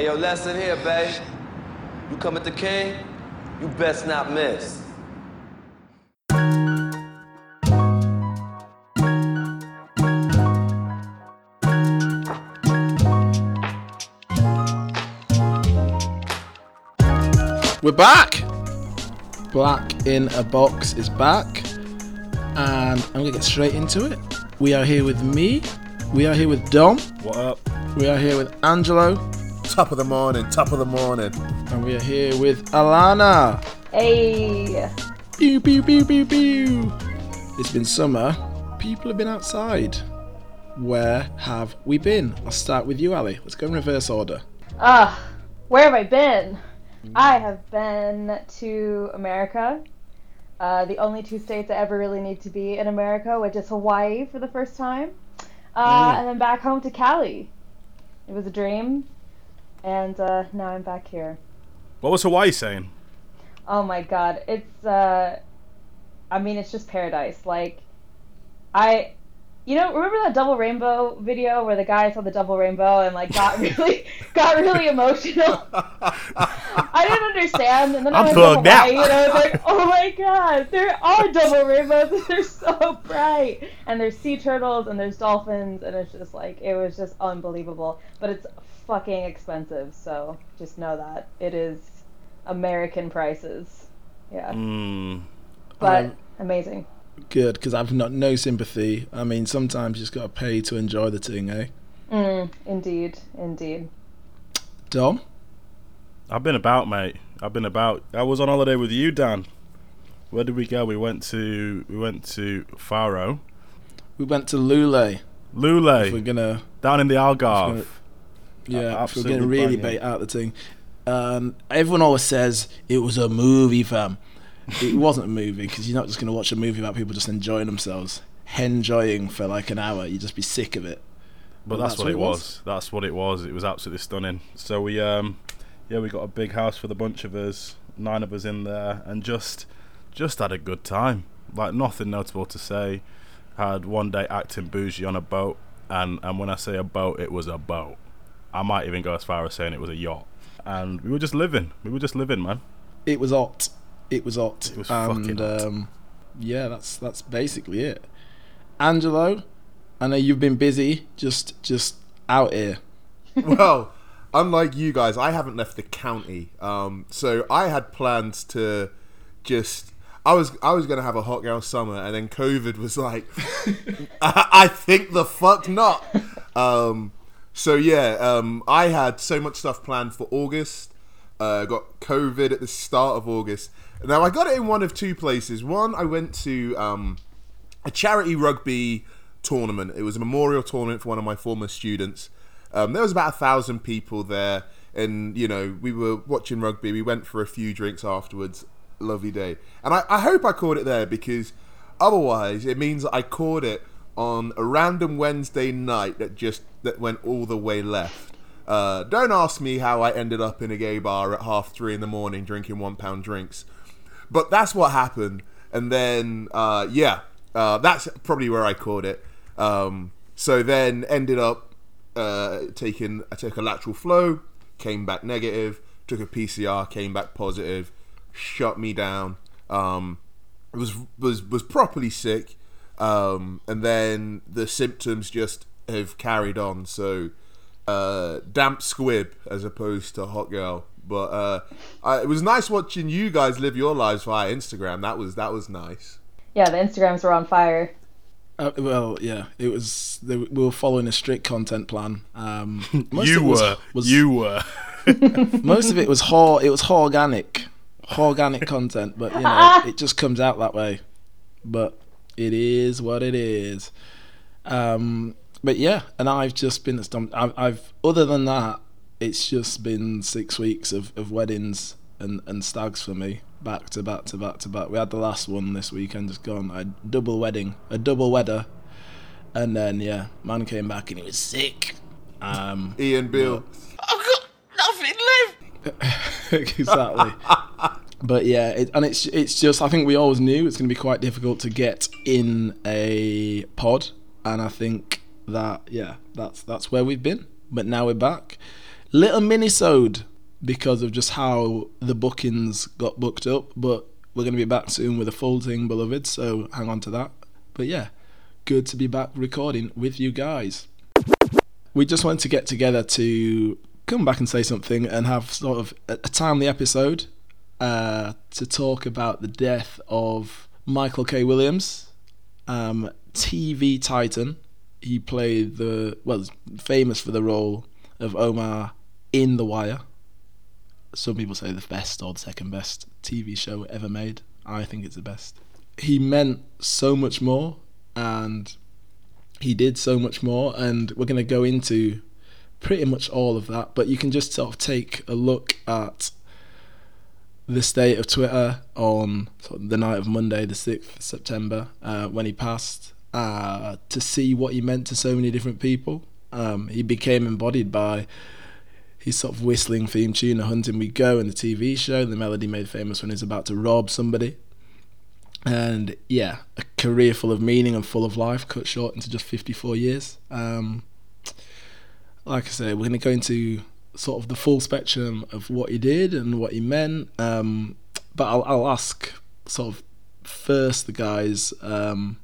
Hey, yo, lesson here, babe. You come at the king, you best not miss. We're back. Black in a Box is back, and I'm gonna get straight into it. We are here with me. We are here with Dom. What up? We are here with Angelo, Top of the morning, top of the morning. and we are here with Alana. Hey. Pew pew pew pew pew. It's been summer. People have been outside. Where have we been? I'll start with you, Ali. Let's go in reverse order. Ah, where have I been? I have been to America. Uh, the only two states I ever really need to be in America, which is Hawaii for the first time, uh, Mm. and then back home to Cali. It was a dream, and uh, now I'm back here. What was Hawaii saying? Oh my god, it's uh I mean it's just paradise. Like I you know, remember that double rainbow video where the guy saw the double rainbow and like got really got really emotional? I didn't understand and then I I'm went to bugged out. Hawaii and I was like, Oh my god, there are double rainbows and they're so bright and there's sea turtles and there's dolphins and it's just like it was just unbelievable. But it's fucking expensive, so just know that. It is American prices. Yeah. Mm, But Um, amazing. Good, because I've not no sympathy. I mean, sometimes you just gotta pay to enjoy the thing, eh? Mm, indeed, indeed. Dom. I've been about, mate. I've been about. I was on holiday with you, Dan. Where did we go? We went to we went to Faro, We went to Loulé. If we're gonna, down in the gonna- Algarve. Yeah, if we're absolutely gonna really banging. bait out the thing. Um, everyone always says it was a movie, fam. It wasn't a movie because you're not just gonna watch a movie about people just enjoying themselves, enjoying for like an hour. You'd just be sick of it. But Well, that's, what it was. That's what it was. It was absolutely stunning. So we um yeah, we got a big house for the bunch of us, nine of us in there, and just just had a good time. Like nothing notable to say. Had one day acting bougie on a boat, and and when I say a boat, it was a boat. I might even go as far as saying it was a yacht. And we were just living. We were just living, man. It was hot. It was hot. It was and, fucking hot. Um, yeah, that's that's basically it. Angelo, I know you've been busy, just just out here. well, unlike you guys, I haven't left the county. Um, so I had plans to just. I was I was gonna have a hot girl summer, and then COVID was like, I, I think the fuck not. Um, so yeah, um, I had so much stuff planned for August. Uh, got COVID at the start of August. Now I got it in one of two places. One, I went to um, a charity rugby tournament. It was a memorial tournament for one of my former students. Um, there was about a thousand people there, and you know we were watching rugby. We went for a few drinks afterwards. Lovely day, and I, I hope I caught it there because otherwise it means I caught it on a random Wednesday night that just that went all the way left. Uh, don't ask me how I ended up in a gay bar at half three in the morning drinking one pound drinks. But that's what happened. And then, uh, yeah, uh, that's probably where I caught it. Um, so then ended up uh, taking, I took a lateral flow, came back negative, took a PCR, came back positive, shut me down. Um, was was was properly sick, um, and then the symptoms just have carried on. So uh, damp squib as opposed to hot girl. But uh, I, it was nice watching you guys live your lives via Instagram. That was that was nice. Yeah, the Instagrams were on fire. Uh, well, yeah, it was. They, we were following a strict content plan. Um, most you of it was- were. was- you were. most of it was hor. It was organic, organic content. But you know, it just comes out that way. But it is what it is. Um, but yeah, and I've just been. I've, I've other than that, it's just been six weeks of, of weddings and, and stags for me, back to back to back to back. We had the last one this weekend, just gone. A double wedding, a double wedder, and then yeah, man came back and he was sick. Um, Ian Bill. I've got nothing left. exactly. but yeah, it, and it's it's just I think we always knew it's going to be quite difficult to get in a pod, and I think that yeah, that's that's where we've been. But now we're back. little minisode because of just how the bookings got booked up. But we're going to be back soon with a full thing, beloved. So hang on to that. But yeah, good to be back recording with you guys. We just wanted to get together to come back and say something and have sort of a, a timely episode uh, to talk about the death of Michael K. Williams, um, TV Titan. He played the well, famous for the role of Omar in The Wire. Some people say the best or the second best TV show ever made. I think it's the best. He meant so much more, and he did so much more, and we're going to go into pretty much all of that. But you can just sort of take a look at the state of Twitter on sort of the night of Monday, the 6th of September, uh, when he passed, uh, to see what he meant to so many different people. Um, he became embodied by his sort of whistling theme tune, A Hunting We Go, in the TV show, the melody made famous when he's about to rob somebody. And yeah, a career full of meaning and full of life, cut short into just 54 years. Um, like I say, we're going to go into sort of the full spectrum of what he did and what he meant. Um, but I'll, I'll ask sort of first the guys, um,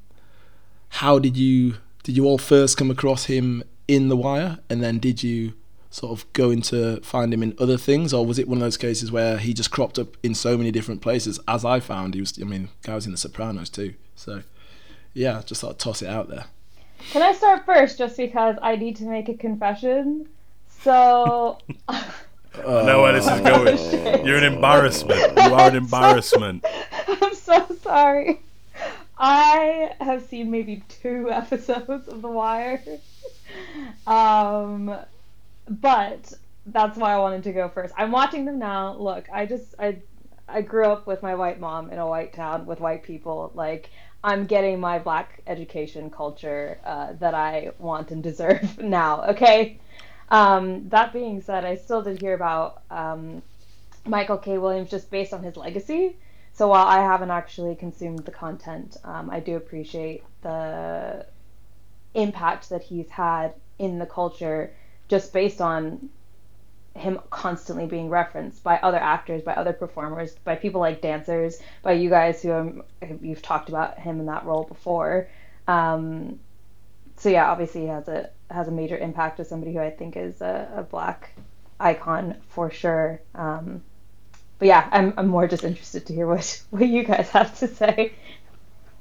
how did you did you all first come across him in The Wire, and then did you sort of go into find him in other things, or was it one of those cases where he just cropped up in so many different places? As I found, he was. I mean, guy was in The Sopranos too. So yeah, just sort of toss it out there. Can I start first just because I need to make a confession? So. I know where this is going. You're an embarrassment. You are an embarrassment. I'm so sorry. I have seen maybe two episodes of The Wire. Um, but that's why I wanted to go first. I'm watching them now. Look, I just I I grew up with my white mom in a white town with white people. Like I'm getting my black education culture uh, that I want and deserve now. Okay. Um, that being said, I still did hear about um, Michael K. Williams just based on his legacy. So while I haven't actually consumed the content, um, I do appreciate the impact that he's had in the culture just based on him constantly being referenced by other actors, by other performers, by people like dancers, by you guys who um, you've talked about him in that role before. Um, so yeah, obviously he has a has a major impact as somebody who I think is a, a black icon for sure. Um, but yeah, I'm I'm more just interested to hear what what you guys have to say.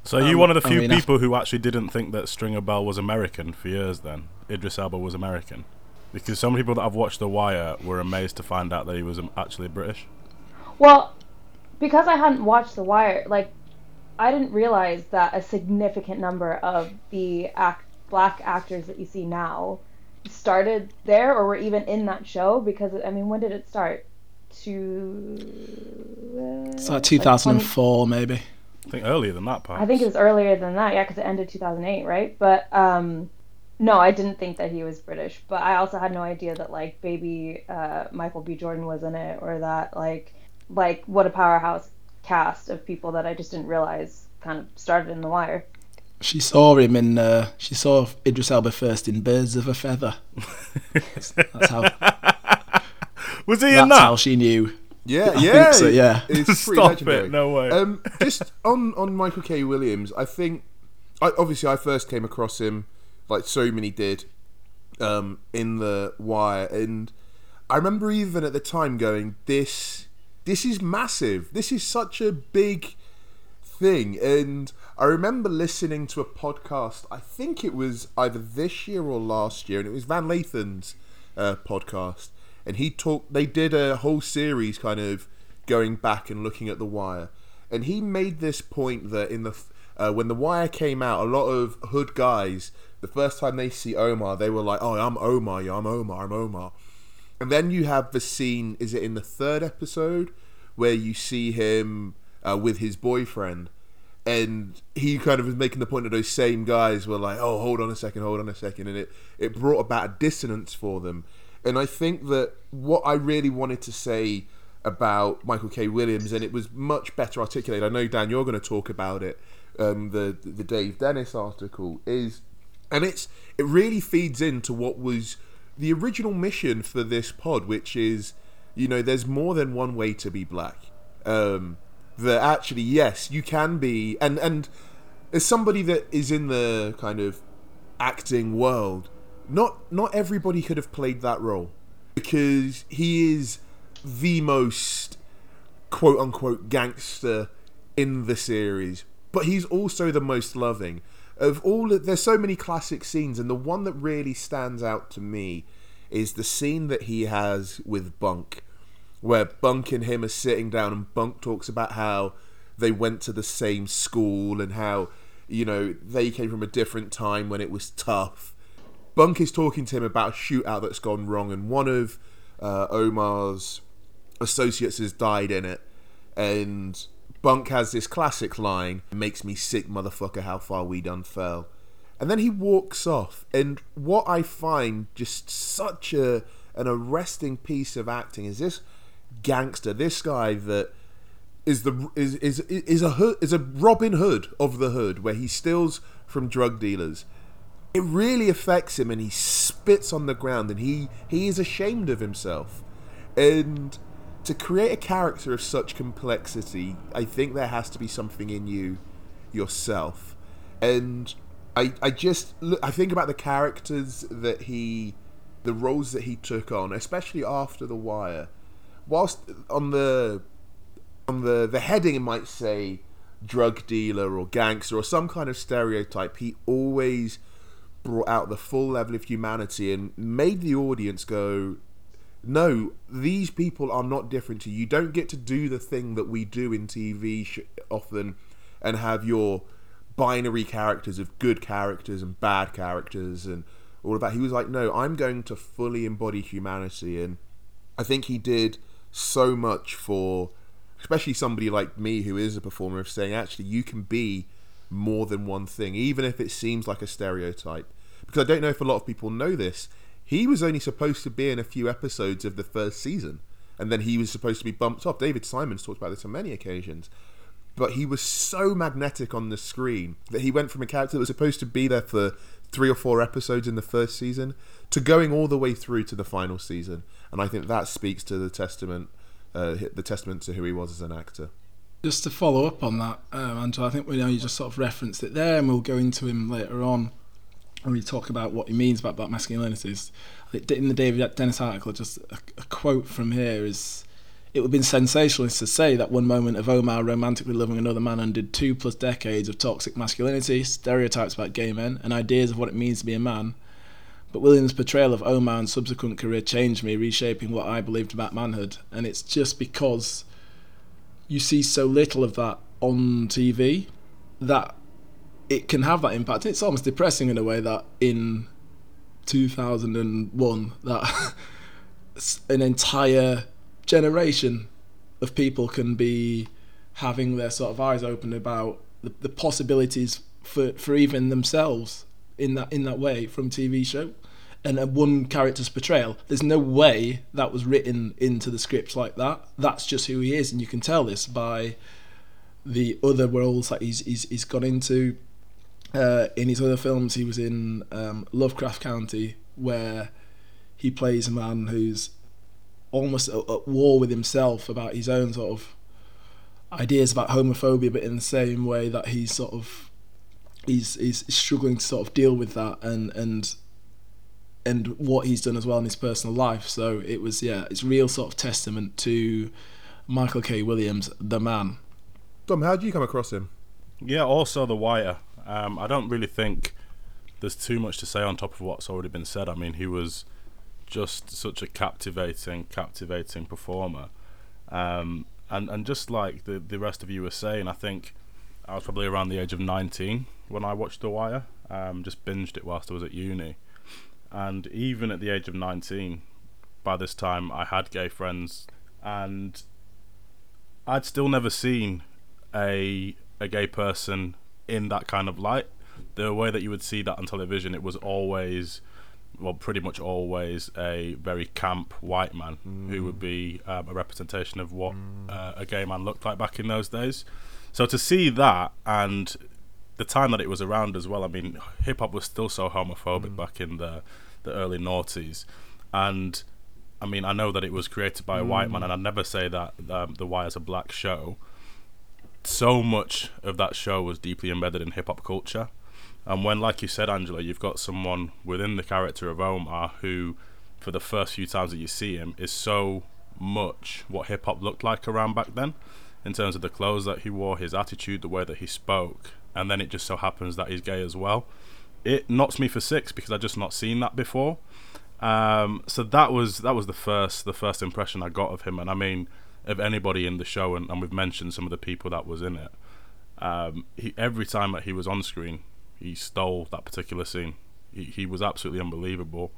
So you Um, one of the I few mean, people who actually didn't think that Stringer Bell was American for years. Then Idris Elba was American, because some people that I've watched The Wire were amazed to find out that he was um, actually British. Well, because I hadn't watched The Wire, like I didn't realize that a significant number of the act black actors that you see now started there or were even in that show. Because I mean, when did it start? To It's like 2004 maybe. I think earlier than that, part. I think it was earlier than that, yeah, because it ended 2008, right? But um, no, I didn't think that he was British. But I also had no idea that like baby uh, Michael B. Jordan was in it, or that like like what a powerhouse cast of people that I just didn't realize kind of started in The Wire. She saw him in. Uh, she saw Idris Elba first in Birds of a Feather. that's, that's how. was he That's in that? how she knew. Yeah, I yeah, think so, yeah. It's pretty Stop legendary. it! No way. Um, just on on Michael K. Williams, I think, I, obviously, I first came across him, like so many did, um, in the Wire, and I remember even at the time going, "This, this is massive. This is such a big thing." And I remember listening to a podcast. I think it was either this year or last year, and it was Van Lathan's uh, podcast, and he talked. They did a whole series, kind of going back and looking at the Wire, and he made this point that in the uh, when the Wire came out, a lot of hood guys, the first time they see Omar, they were like, "Oh, I'm Omar. Yeah, I'm Omar. I'm Omar." And then you have the scene. Is it in the third episode where you see him uh, with his boyfriend? And he kind of was making the point that those same guys were like, "Oh, hold on a second, hold on a second. and it it brought about a dissonance for them. And I think that what I really wanted to say about Michael K. Williams, and it was much better articulated. I know Dan, you're going to talk about it. Um, the the Dave Dennis article is, and it's it really feeds into what was the original mission for this pod, which is, you know, there's more than one way to be black. Um, that actually, yes, you can be, and and as somebody that is in the kind of acting world, not not everybody could have played that role because he is the most quote unquote gangster in the series, but he's also the most loving of all. There's so many classic scenes, and the one that really stands out to me is the scene that he has with Bunk, where Bunk and him are sitting down, and Bunk talks about how they went to the same school and how you know they came from a different time when it was tough. Bunk is talking to him about a shootout that's gone wrong, and one of uh, Omar's associates has died in it, and Bunk has this classic line, "Makes me sick, motherfucker, how far we done fell," and then he walks off. And what I find just such a an arresting piece of acting is this gangster, this guy that is the is is is a hood, is a Robin Hood of the hood, where he steals from drug dealers. It really affects him, and he spits on the ground, and he he is ashamed of himself, and to create a character of such complexity, I think there has to be something in you yourself. And I I just I think about the characters that he the roles that he took on, especially after The Wire. Whilst on the on the the heading it might say drug dealer or gangster or some kind of stereotype, he always brought out the full level of humanity and made the audience go no, these people are not different to you. You don't get to do the thing that we do in TV sh- often and have your binary characters of good characters and bad characters and all of that. He was like, no, I'm going to fully embody humanity. And I think he did so much for, especially somebody like me who is a performer, of saying, actually, you can be more than one thing, even if it seems like a stereotype. Because I don't know if a lot of people know this he was only supposed to be in a few episodes of the first season, and then he was supposed to be bumped off. David Simon's talked about this on many occasions. But he was so magnetic on the screen that he went from a character that was supposed to be there for three or four episodes in the first season to going all the way through to the final season. And I think that speaks to the testament, uh, the testament to who he was as an actor. Just to follow up on that, um, I think we know you just sort of referenced it there, and we'll go into him later on when we talk about what he means about black masculinities. In the David Dennis article, just a, a quote from here is it would have been sensationalist to say that one moment of Omar romantically loving another man undid two plus decades of toxic masculinity, stereotypes about gay men, and ideas of what it means to be a man. But Williams' portrayal of Omar and subsequent career changed me, reshaping what I believed about manhood. And it's just because you see so little of that on TV that it can have that impact. It's almost depressing in a way that in 2001 that an entire generation of people can be having their sort of eyes open about the, the possibilities for, for even themselves in that in that way from TV show and a one character's portrayal there's no way that was written into the script like that. That's just who he is and you can tell this by the other roles that he's he's, he's got into. Uh, in his other films, he was in um, Lovecraft Country, where he plays a man who's almost at, at war with himself about his own sort of ideas about homophobia, but in the same way that he's sort of he's he's struggling to sort of deal with that and and and what he's done as well in his personal life. So it was yeah, it's real sort of testament to Michael K. Williams, the man. Dom, how do you come across him? Yeah, also The Wire. Um, I don't really think there's too much to say on top of what's already been said. I mean, he was just such a captivating, captivating performer. Um, and and just like the the rest of you were saying, I think I was probably around the age of 19 when I watched The Wire. Um, just binged it whilst I was at uni, and even at the age of 19, by this time I had gay friends, and I'd still never seen a a gay person in that kind of light. The way that you would see that on television, it was always, well, pretty much always a very camp white man mm. who would be um, a representation of what mm. uh, a gay man looked like back in those days. So to see that and the time that it was around as well, I mean, hip hop was still so homophobic mm. back in the the early noughties, and I mean I know that it was created by a white man, and I'd never say that um, The Wire is a black show. So much of that show was deeply embedded in hip hop culture, and when, like you said, Angelo, you've got someone within the character of Omar who, for the first few times that you see him, is so much what hip hop looked like around back then, in terms of the clothes that he wore, his attitude, the way that he spoke, and then it just so happens that he's gay as well. It knocks me for six because I just not seen that before. Um, so that was that was the first the first impression I got of him, and I mean of anybody in the show, and, and we've mentioned some of the people that was in it. Um, he every time that he was on screen, he stole that particular scene. He, he was absolutely unbelievable,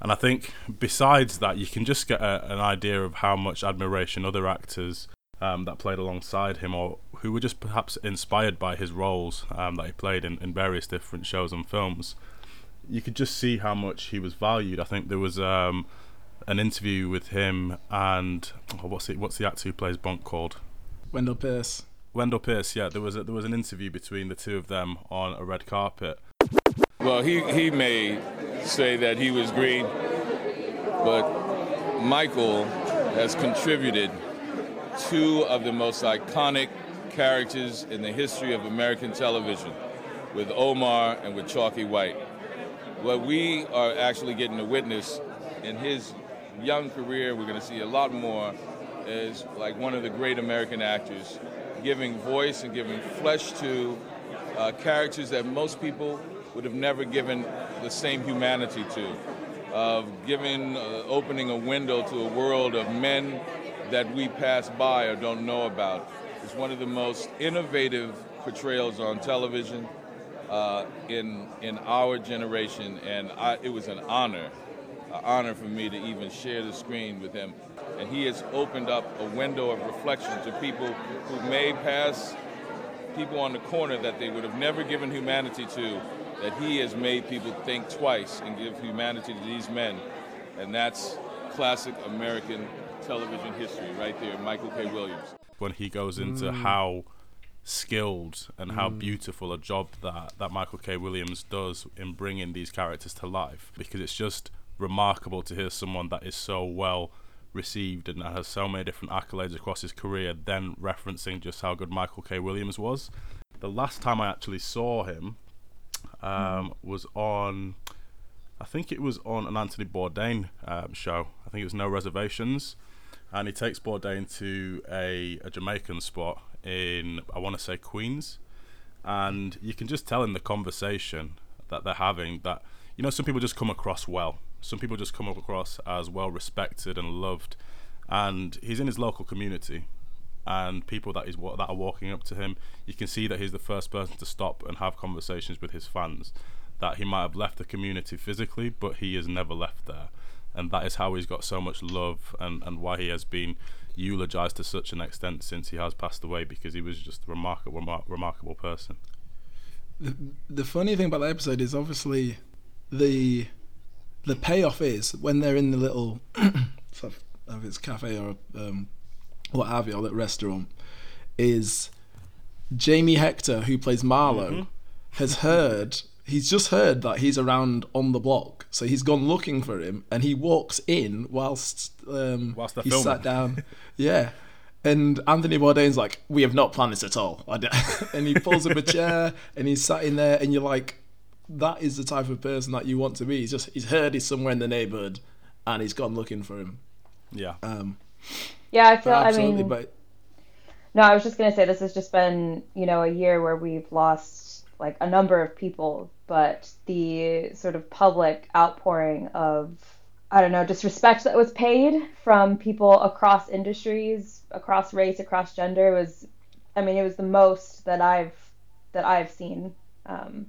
and I think besides that, you can just get a, an idea of how much admiration other actors um, that played alongside him, or who were just perhaps inspired by his roles um, that he played in, in various different shows and films. You could just see how much he was valued. I think there was um, an interview with him and oh, what's it? What's the actor who plays Bunk called? Wendell Pierce. Wendell Pierce. Yeah, there was a, there was an interview between the two of them on a red carpet. Well, he, he may say that he was green, but Michael has contributed two of the most iconic characters in the history of American television with Omar and with Chalky White. What we are actually getting to witness in his young career, we're going to see a lot more, is like one of the great American actors giving voice and giving flesh to uh, characters that most people would have never given the same humanity to, of giving, uh, opening a window to a world of men that we pass by or don't know about. It's one of the most innovative portrayals on television uh, in in our generation, and I, it was an honor, an honor for me to even share the screen with him. And he has opened up a window of reflection to people who may pass people on the corner that they would have never given humanity to, that he has made people think twice and give humanity to these men. And that's classic American television history right there, Michael K. Williams. When he goes into how skilled and how beautiful a job that, that Michael K. Williams does in bringing these characters to life. Because it's just remarkable to hear someone that is so well received and has so many different accolades across his career, then referencing just how good Michael K. Williams was. The last time I actually saw him um, was on, I think it was on an Anthony Bourdain um, show. I think it was No Reservations and he takes Bourdain to a, a Jamaican spot in I want to say Queens, and you can just tell in the conversation that they're having that you know some people just come across well, some people just come across as well respected and loved, and he's in his local community, and people that is that are walking up to him, you can see that he's the first person to stop and have conversations with his fans. That he might have left the community physically, but he has never left there and that is how he's got so much love and, and why he has been eulogized to such an extent since he has passed away because he was just a remarkable remar- remarkable person. The, the funny thing about that episode is obviously the the payoff is when they're in the little if it's cafe or um, what have you or that restaurant is Jamie Hector who plays Marlo has heard he's just heard that he's around on the block so he's gone looking for him and he walks in whilst um, Whilst they're he's filming. sat down yeah and Anthony Bourdain's like, "We have not planned this at all," and he pulls up a chair and he's sat in there, and you're like, "That is the type of person that you want to be." He's just he's heard he's somewhere in the neighborhood, and he's gone looking for him. yeah Um, Yeah, I feel. absolutely, I mean, but no, I was just gonna say this has just been you know a year where we've lost like a number of people, but the sort of public outpouring of I don't know disrespect that was paid from people across industries, across race, across gender was, I mean, it was the most that I've that I've seen um,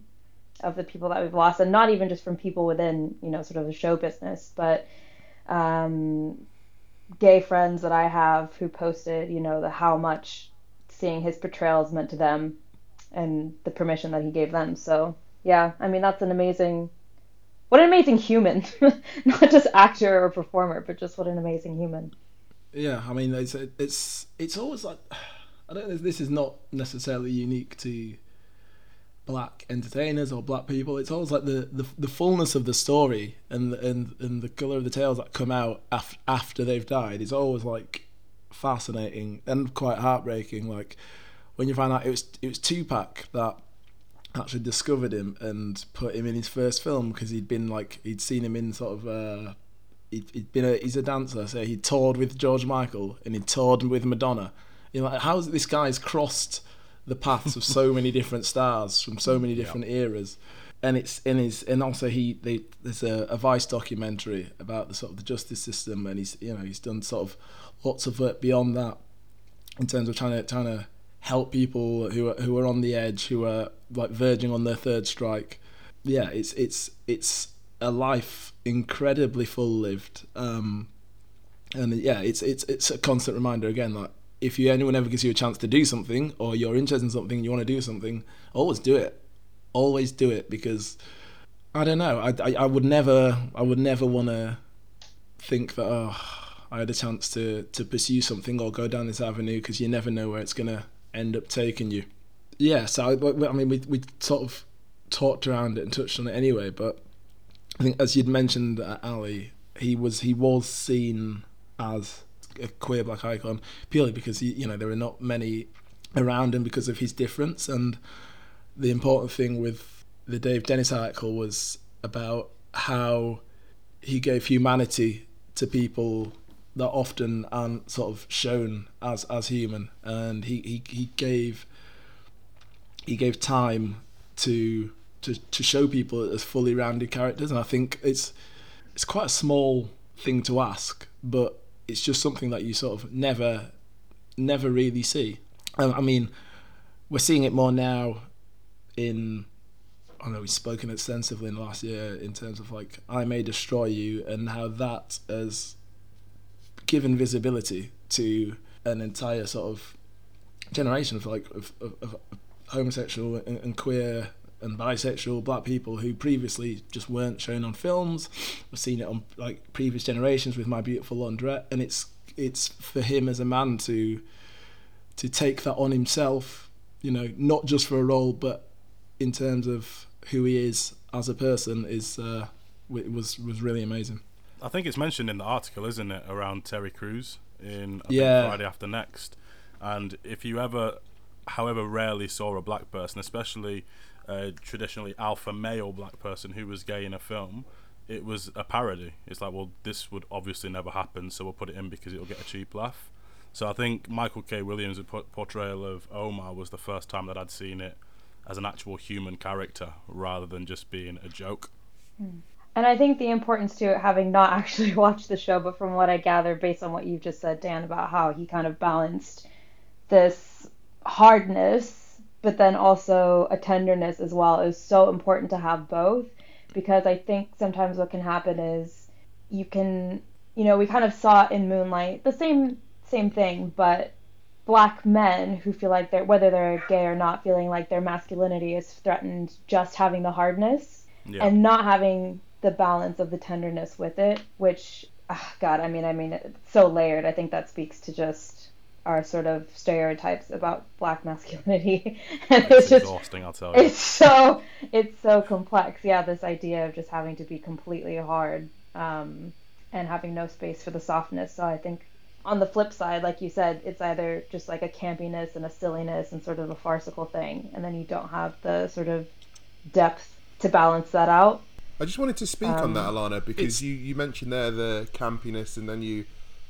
of the people that we've lost, and not even just from people within you know sort of the show business, but um, gay friends that I have who posted, you know, the how much seeing his portrayals meant to them and the permission that he gave them. So yeah, I mean that's an amazing what an amazing human. Not just actor or performer, but just what an amazing human. yeah, I mean, it's it's it's always like I don't know. This is not necessarily unique to black entertainers or black people. It's always like the, the, the fullness of the story and and and the color of the tales that come out af- after they've died is always like fascinating and quite heartbreaking. Like when you find out it was it was Tupac that actually discovered him and put him in his first film because he'd been like he'd seen him in sort of uh, he'd, he'd been a he's a dancer so he toured with George Michael and he toured with Madonna. You know, like, how's this guy's crossed the paths of so many different stars from so many different eras, and it's in his and also he they, there's a, a Vice documentary about the sort of the justice system and he's you know he's done sort of lots of work beyond that in terms of trying to trying to help people who are who are on the edge who are like verging on their third strike. Yeah, it's it's it's a life incredibly full lived. Um, and yeah, it's it's it's a constant reminder again like if you anyone ever gives you a chance to do something or you're interested in something, and you want to do something, always do it. Always do it because I don't know. I, I, I would never I would never want to think that oh I had a chance to to pursue something or go down this avenue because you never know where it's gonna end up taking you. Yeah, so I, I mean we we sort of talked around it and touched on it anyway, but I think as you'd mentioned, uh, Ali, he was he was seen as a queer black icon purely because he, you know there are not many around him because of his difference and the important thing with the Dave Dennis article was about how he gave humanity to people that often aren't sort of shown as as human. And he, he, he gave he gave time to to to show people as fully rounded characters. And I think it's it's quite a small thing to ask but it's just something that you sort of never never really see. I mean we're seeing it more now in I know we've spoken extensively in the last year in terms of like I May Destroy You and how that has given visibility to an entire sort of generation of like of, of, of homosexual and, and queer and bisexual black people who previously just weren't shown on films. I've seen it on like previous generations with My Beautiful Laundrette, and it's it's for him as a man to to take that on himself. You know, not just for a role, but in terms of who he is as a person, is uh, was was really amazing. I think it's mentioned in the article, isn't it, around Terry Crews in I Yeah. think Friday After Next. And if you ever, however rarely saw a black person, especially a traditionally alpha male black person who was gay in a film, it was a parody. It's like, well, this would obviously never happen, so we'll put it in because it'll get a cheap laugh. So I think Michael K. Williams' portrayal of Omar was the first time that I'd seen it as an actual human character rather than just being a joke. Hmm. And I think the importance to it, having not actually watched the show, but from what I gather based on what you've just said, Dan, about how he kind of balanced this hardness, but then also a tenderness as well, is so important to have both. Because I think sometimes what can happen is you can, you know, we kind of saw in Moonlight, the same same thing, but black men who feel like they're whether they're gay or not, feeling like their masculinity is threatened, just having the hardness Yeah. and not having the balance of the tenderness with it, which ah, God, I mean, I mean, it's so layered. I think that speaks to just our sort of stereotypes about black masculinity, and It's it's just exhausting, I'll tell you. it's so it's so complex. Yeah, this idea of just having to be completely hard um, and having no space for the softness. So I think on the flip side, like you said, it's either just like a campiness and a silliness and sort of a farcical thing, and then you don't have the sort of depth to balance that out. I just wanted to speak on that, Alana, because you, you mentioned there the campiness and then you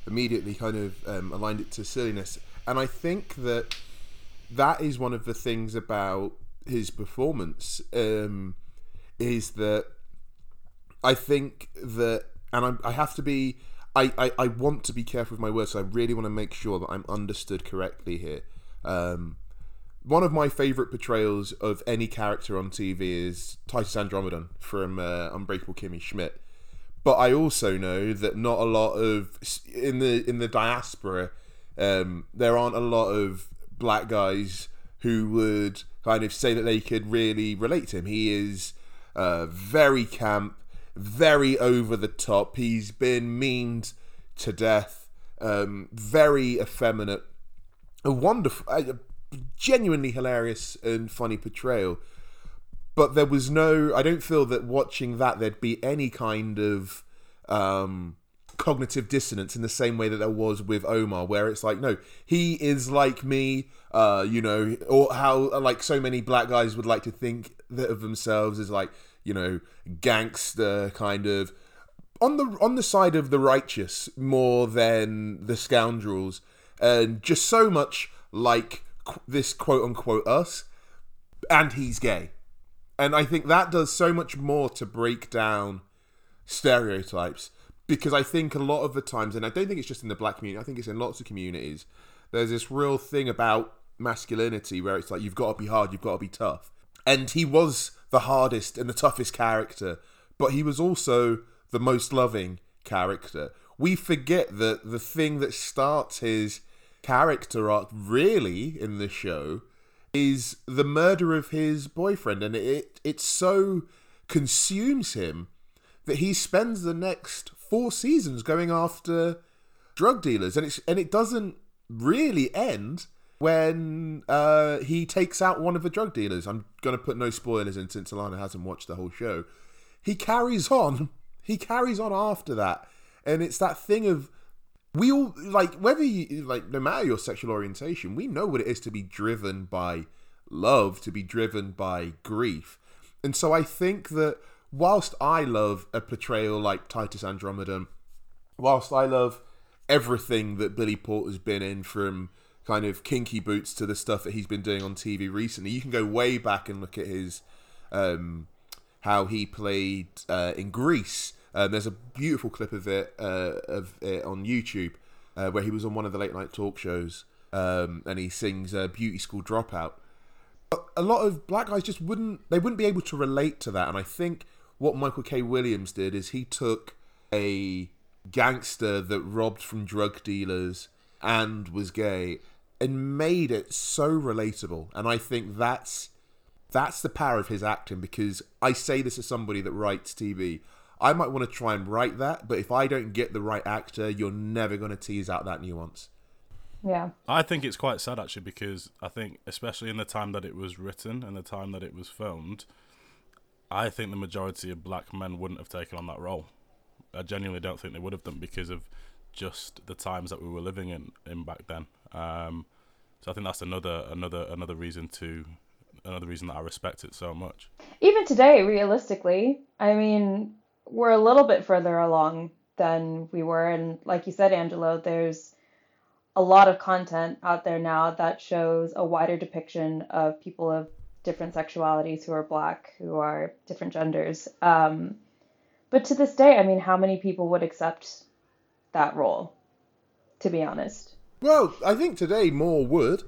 immediately kind of um, aligned it to silliness. And I think that that is one of the things about his performance um, is that I think that, and I'm, I have to be, I, I, I want to be careful with my words, so I really want to make sure that I'm understood correctly here. Um, one of my favorite portrayals of any character on TV is Titus Andromedon from uh, Unbreakable Kimmy Schmidt. But I also know that not a lot of in the in the diaspora, um, there aren't a lot of black guys who would kind of say that they could really relate to him. He is uh, very camp, very over the top. He's been meaned to death. Um, very effeminate. A wonderful, genuinely hilarious and funny portrayal. but there was no. I don't feel that watching that there'd be any kind of um, cognitive dissonance in the same way that there was with Omar, where it's like, no, he is like me. Uh, you know, or how like so many black guys would like to think that of themselves as like you know gangster kind of on the on the side of the righteous more than the scoundrels, and just so much like this quote unquote us, and he's gay, and I think that does so much more to break down stereotypes because I think a lot of the times, and I don't think it's just in the black community, I think it's in lots of communities. There's this real thing about masculinity where it's like you've got to be hard, you've got to be tough, and he was the hardest and the toughest character, but he was also the most loving character. We forget that the thing that starts his character arc really in the show is the murder of his boyfriend, and it it so consumes him that he spends the next four seasons going after drug dealers, and it's and it doesn't really end when uh, he takes out one of the drug dealers. I'm gonna put no spoilers in since Alana hasn't watched the whole show. He carries on. He carries on after that, and it's that thing of we all like whether you like no matter your sexual orientation, we know what it is to be driven by love, to be driven by grief, and so I think that whilst I love a portrayal like Titus Andromedon, whilst I love everything that Billy Porter's been in from kind of kinky boots to the stuff that he's been doing on TV recently, you can go way back and look at his um, how he played uh, in Grease. Um, there's a beautiful clip of it uh, of it on YouTube uh, where he was on one of the late night talk shows um, and he sings uh, "Beauty School Dropout." But a lot of black guys just wouldn't they wouldn't be able to relate to that, and I think what Michael K. Williams did is he took a gangster that robbed from drug dealers and was gay and made it so relatable. And I think that's that's the power of his acting because I say this as somebody that writes TV. I might want to try and write that, but if I don't get the right actor, you're never going to tease out that nuance. Yeah. I think it's quite sad actually because I think, especially in the time that it was written and the time that it was filmed, I think the majority of black men wouldn't have taken on that role. I genuinely don't think they would have done because of just the times that we were living in in back then. Um, so I think that's another another another reason to another reason that I respect it so much. Even today, realistically, I mean, we're a little bit further along than we were, and like you said, Angelo, there's a lot of content out there now that shows a wider depiction of people of different sexualities who are black, who are different genders. Um, but to this day, I mean, how many people would accept that role? To be honest. Well, I think today more would.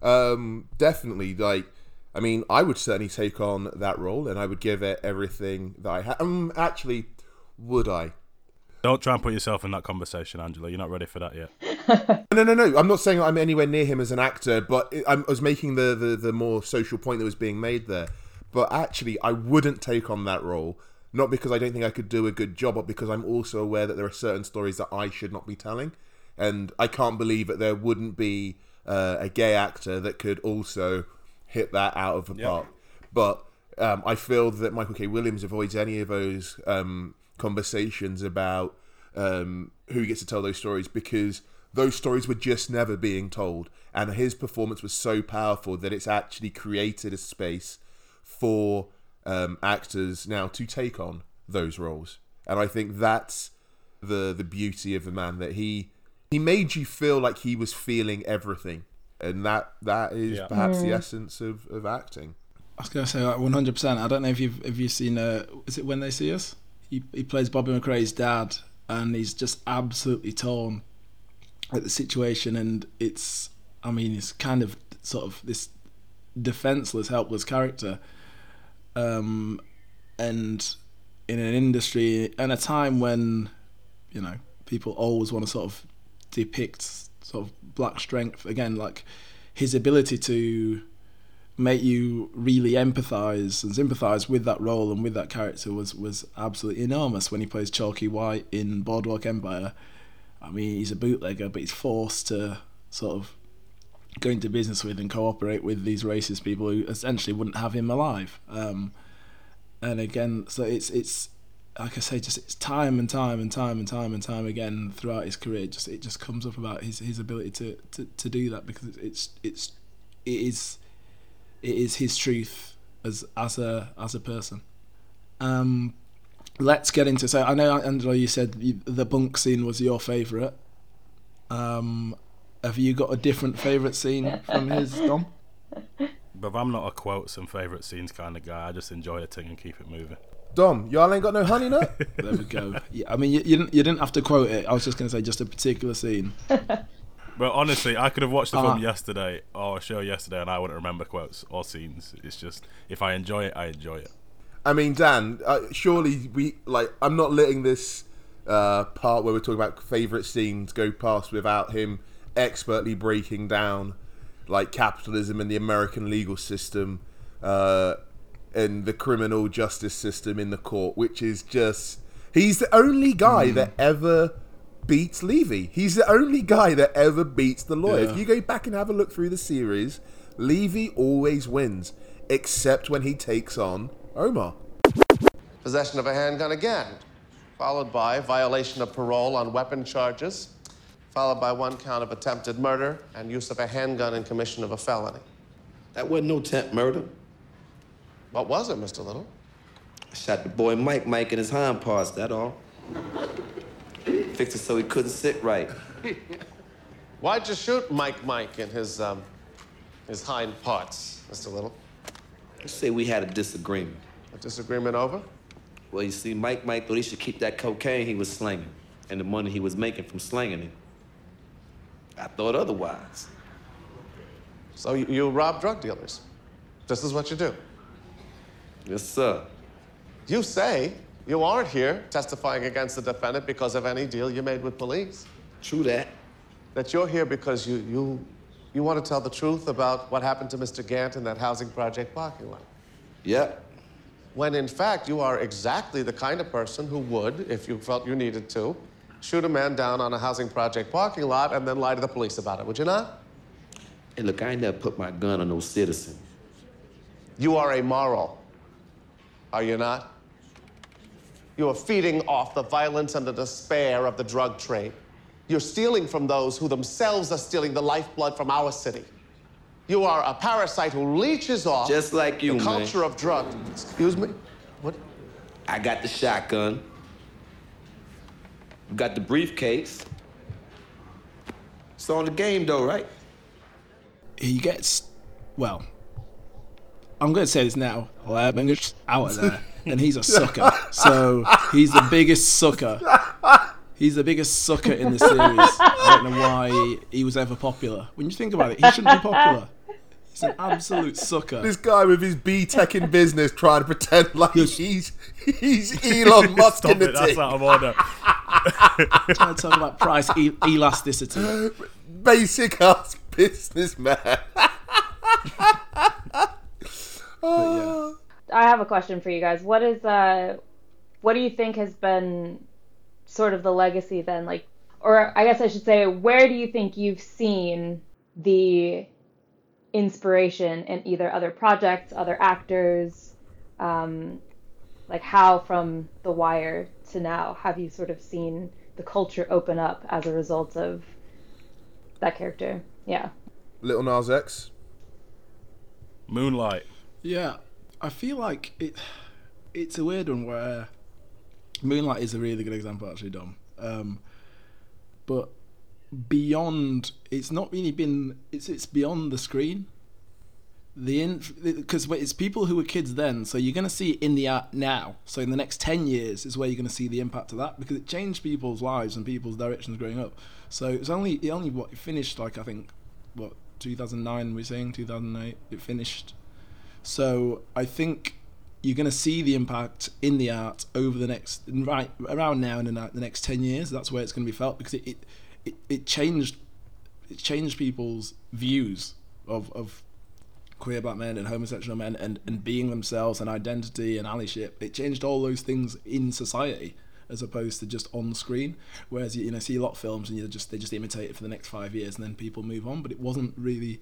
Um, definitely, like, I mean, I would certainly take on that role, and I would give it everything that I have. Um, actually, would I? Don't try and put yourself in that conversation, Angelo. You're not ready for that yet. No, no, no. I'm not saying I'm anywhere near him as an actor, but I was making the, the, the more social point that was being made there. But actually, I wouldn't take on that role, not because I don't think I could do a good job, but because I'm also aware that there are certain stories that I should not be telling. And I can't believe that there wouldn't be uh, a gay actor that could also hit that out of the Yeah. park. But um, I feel that Michael K. Williams avoids any of those um, conversations about um, who gets to tell those stories because those stories were just never being told. And his performance was so powerful that it's actually created a space for um, actors now to take on those roles. And I think that's the the beauty of the man that he he made you feel like he was feeling everything, and that that is Yeah. perhaps the essence of, of acting. I was gonna say like one hundred percent. I don't know if you've if you've seen uh is it when they see us? He he plays Bobby McCray's dad and he's just absolutely torn at the situation and it's I mean it's kind of sort of this defenseless, helpless character. Um and in an industry and a time when, you know, people always want to sort of depict sort of black strength again, like his ability to make you really empathize and sympathize with that role and with that character was was absolutely enormous when he plays Chalky White in Boardwalk Empire. I mean, he's a bootlegger, but he's forced to sort of go into business with and cooperate with these racist people who essentially wouldn't have him alive. Um, and again, so it's it's like I say, just it's time and time and time and time and time again throughout his career. Just it just comes up about his his ability to to, to do that because it's it's it is it is his truth as as a as a person. Um, let's get into so I know Angelo, you said the bunk scene was your favourite. Um, have you got a different favourite scene from his Dom? But I'm not a quotes and favourite scenes kind of guy. I just enjoy a thing and keep it moving. Dom, y'all ain't got no honey nut. There we go. Yeah, I mean, you, you didn't you didn't have to quote it. I was just going to say just a particular scene. But honestly, I could have watched the Uh-huh. film yesterday or a show yesterday, and I wouldn't remember quotes or scenes. It's just if I enjoy it, I enjoy it. I mean, Dan, uh, surely we like. I'm not letting this uh, part where we're talking about favorite scenes go past without him expertly breaking down like capitalism and the American legal system uh, and the criminal justice system in the court, which is just. He's the only guy that hmm. ever beats Levy. He's the only guy that ever beats the lawyer. Yeah. If you go back and have a look through the series, Levy always wins, except when he takes on Omar. Possession of a handgun again, followed by violation of parole on weapon charges, followed by one count of attempted murder and use of a handgun in commission of a felony. That wasn't no attempt murder. What was it, Mr. Little? I shot the boy Mike Mike in his hind parts, that all. Fixed it so he couldn't sit right. Why'd you shoot Mike Mike in his, um, his hind parts, Mr. Little? Let's say we had a disagreement. A disagreement over? Well, you see, Mike Mike thought he should keep that cocaine he was slinging and the money he was making from slinging it. I thought otherwise. So you, you rob drug dealers. This is what you do. Yes, sir. You say you aren't here testifying against the defendant because of any deal you made with police. True that. That you're here because you, you, you want to tell the truth about what happened to Mr. Gant in that housing project parking lot. Yep. When in fact, you are exactly the kind of person who would, if you felt you needed to, shoot a man down on a housing project parking lot and then lie to the police about it, would you not? Hey, look, I ain't never put my gun on no citizen. You are a moral, are you not? You are feeding off the violence and the despair of the drug trade. You're stealing from those who themselves are stealing the lifeblood from our city. You are a parasite who leeches off Just like you, the man. culture of drugs. Excuse me? What? I got the shotgun. You got the briefcase. It's on the game, though, right? he gets well. I'm going to say this now. Lemons out of there, and he's a sucker. So he's the biggest sucker. He's the biggest sucker in the series. I don't know why he was ever popular. When you think about it, he shouldn't be popular. He's an absolute sucker. This guy with his B Tech in business trying to pretend like he's he's Elon Musk Stop in the it. That's out of order. Trying to talk about price e- elasticity. Basic ass businessman. But yeah. I have a question for you guys. What is uh what do you think has been sort of the legacy then like or I guess I should say where do you think you've seen the inspiration in either other projects, other actors, um like how from The Wire to now have you sort of seen the culture open up as a result of that character? Yeah. Lil Nas X. Moonlight. Yeah, I feel like it. It's a weird one where Moonlight is a really good example, actually, Dom. Um, but beyond, it's not really been. It's it's beyond the screen. The in because it's people who were kids then, so you're to see it in the art now. So in the next ten years is where you're to see the impact of that because it changed people's lives and people's directions growing up. So it's only it only what it finished like I think what 2009 we're saying 2008 it finished so I think you're going to see the impact in the art over the next right around now and in the next ten years. That's where it's going to be felt because it it, it, it changed it changed people's views of of queer black men and homosexual men and, and being themselves and identity and allyship. It changed all those things in society as opposed to just on screen. Whereas you, you know see a lot of films and you just they just imitate it for the next five years and then people move on. But it wasn't really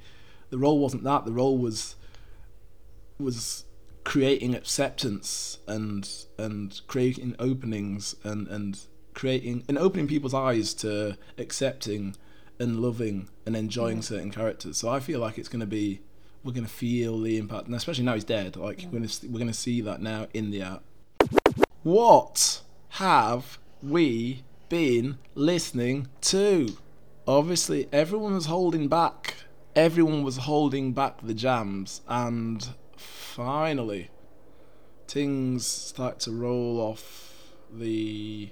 the role wasn't that. The role was was creating acceptance and and creating openings and and creating and opening people's eyes to accepting and loving and enjoying certain characters. So I feel like it's going to be we're going to feel the impact, and especially now he's dead. Like we're going to we're going to see that now in the art. What have we been listening to? Obviously, everyone was holding back. Everyone was holding back the jams, and finally, things start to roll off the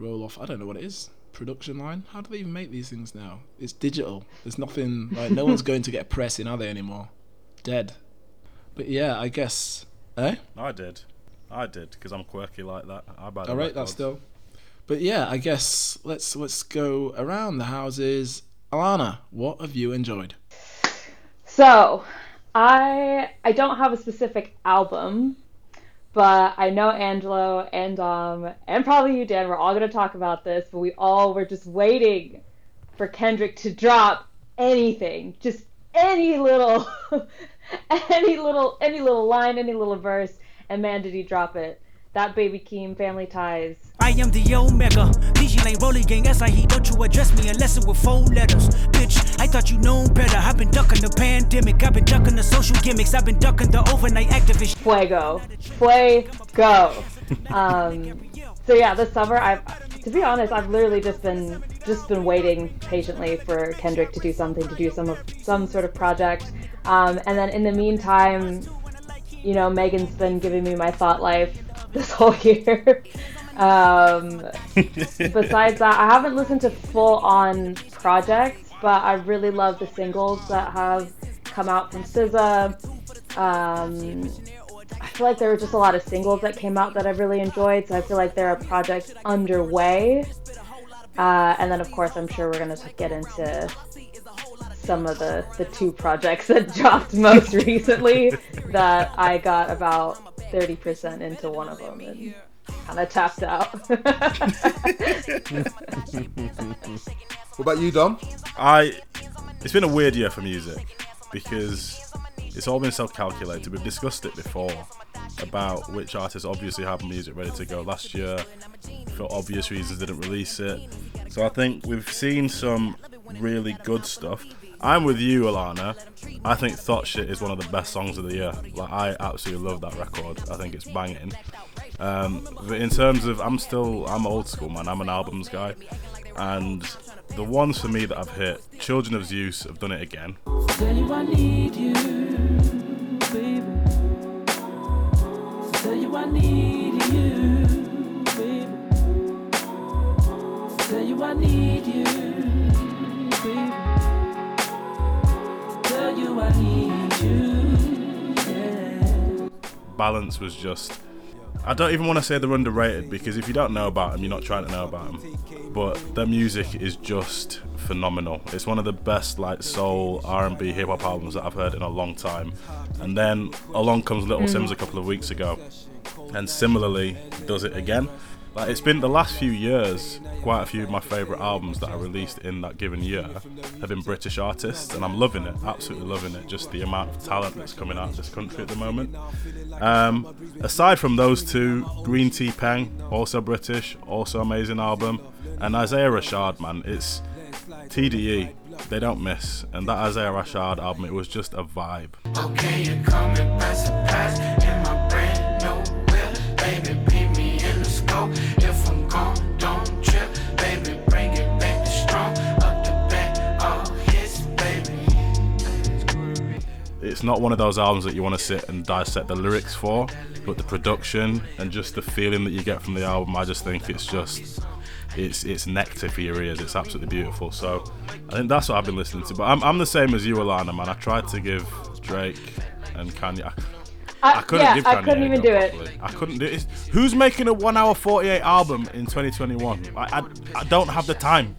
roll off. I don't know what it is. Production line. How do they even make these things now? It's digital. There's nothing like no one's going to get press in, are they anymore? Dead. But yeah, I guess. Eh? I did. I did because I'm quirky like that. I buy the I rate that still. But yeah, I guess let's let's go around the houses. Alana, what have you enjoyed? So, I I don't have a specific album, but I know Angelo and um and probably you Dan. We're all gonna talk about this, but we all were just waiting for Kendrick to drop anything, just any little, any little, any little line, any little verse, and man, did he drop it! That baby Keem, Family Ties. I am the Omega. DJ Lane Rolling Gang, that's like he don't you address me unless it with four letters. Bitch, I thought you known better. I've been ducking the pandemic. I've been ducking the social gimmicks. I've been ducking the overnight activist. Fuego, Fuego. Um, so yeah, this summer I've, to be honest, I've literally just been just been waiting patiently for Kendrick to do something, to do some of some sort of project. Um, and then in the meantime, you know, Megan's been giving me my thought life this whole year. Um, besides that, I haven't listened to full on projects, but I really love the singles that have come out from SZA. Um, I feel like there were just a lot of singles that came out that I really enjoyed, so I feel like there are projects underway. Uh, and then, of course, I'm sure we're going to get into some of the, the two projects that dropped most recently that I got about 30% into one of them and kind of tapped out. What about you, Dom? I. It's been a weird year for music because it's all been self-calculated. We've discussed it before about which artists obviously have music ready to go. Last year, for obvious reasons, didn't release it. So I think we've seen some really good stuff. I'm with you, Alana. I think Thot Shit is one of the best songs of the year. Like I absolutely love that record. I think it's banging. Um, but in terms of, I'm still, I'm old school, man. I'm an albums guy, and the ones for me that I've hit, Children of Zeus have done it again. Tell you need you, baby. Tell you need you, baby. Tell you need you, baby. You I need you, yeah. Balance was just. I don't even want to say they're underrated because if you don't know about them, you're not trying to know about them. But their music is just phenomenal. It's one of the best like soul, R&B, hip hop albums that I've heard in a long time. And then along comes Little hmm. Simz a couple of weeks ago, and similarly does it again. Like it's been the last few years, quite a few of my favourite albums that are released in that given year have been British artists, and I'm loving it, absolutely loving it. Just the amount of talent that's coming out of this country at the moment. Um, aside from those two, Green Tea Peng, also British, also amazing album, and Isaiah Rashad, man, it's TDE. They don't miss, and that Isaiah Rashad album, it was just a vibe. Okay, it's not one of those albums that you want to sit and dissect the lyrics for, but the production and just the feeling that you get from the album, I just think it's just it's it's nectar for your ears. It's absolutely beautiful. So I think that's what I've been listening to. But I'm, I'm the same as you, Alana, man. I tried to give Drake and Kanye. I, I, couldn't yeah, give I couldn't even do it. I couldn't do it. Who's making a one hour 48 album in 2021? I, I, I don't have the time.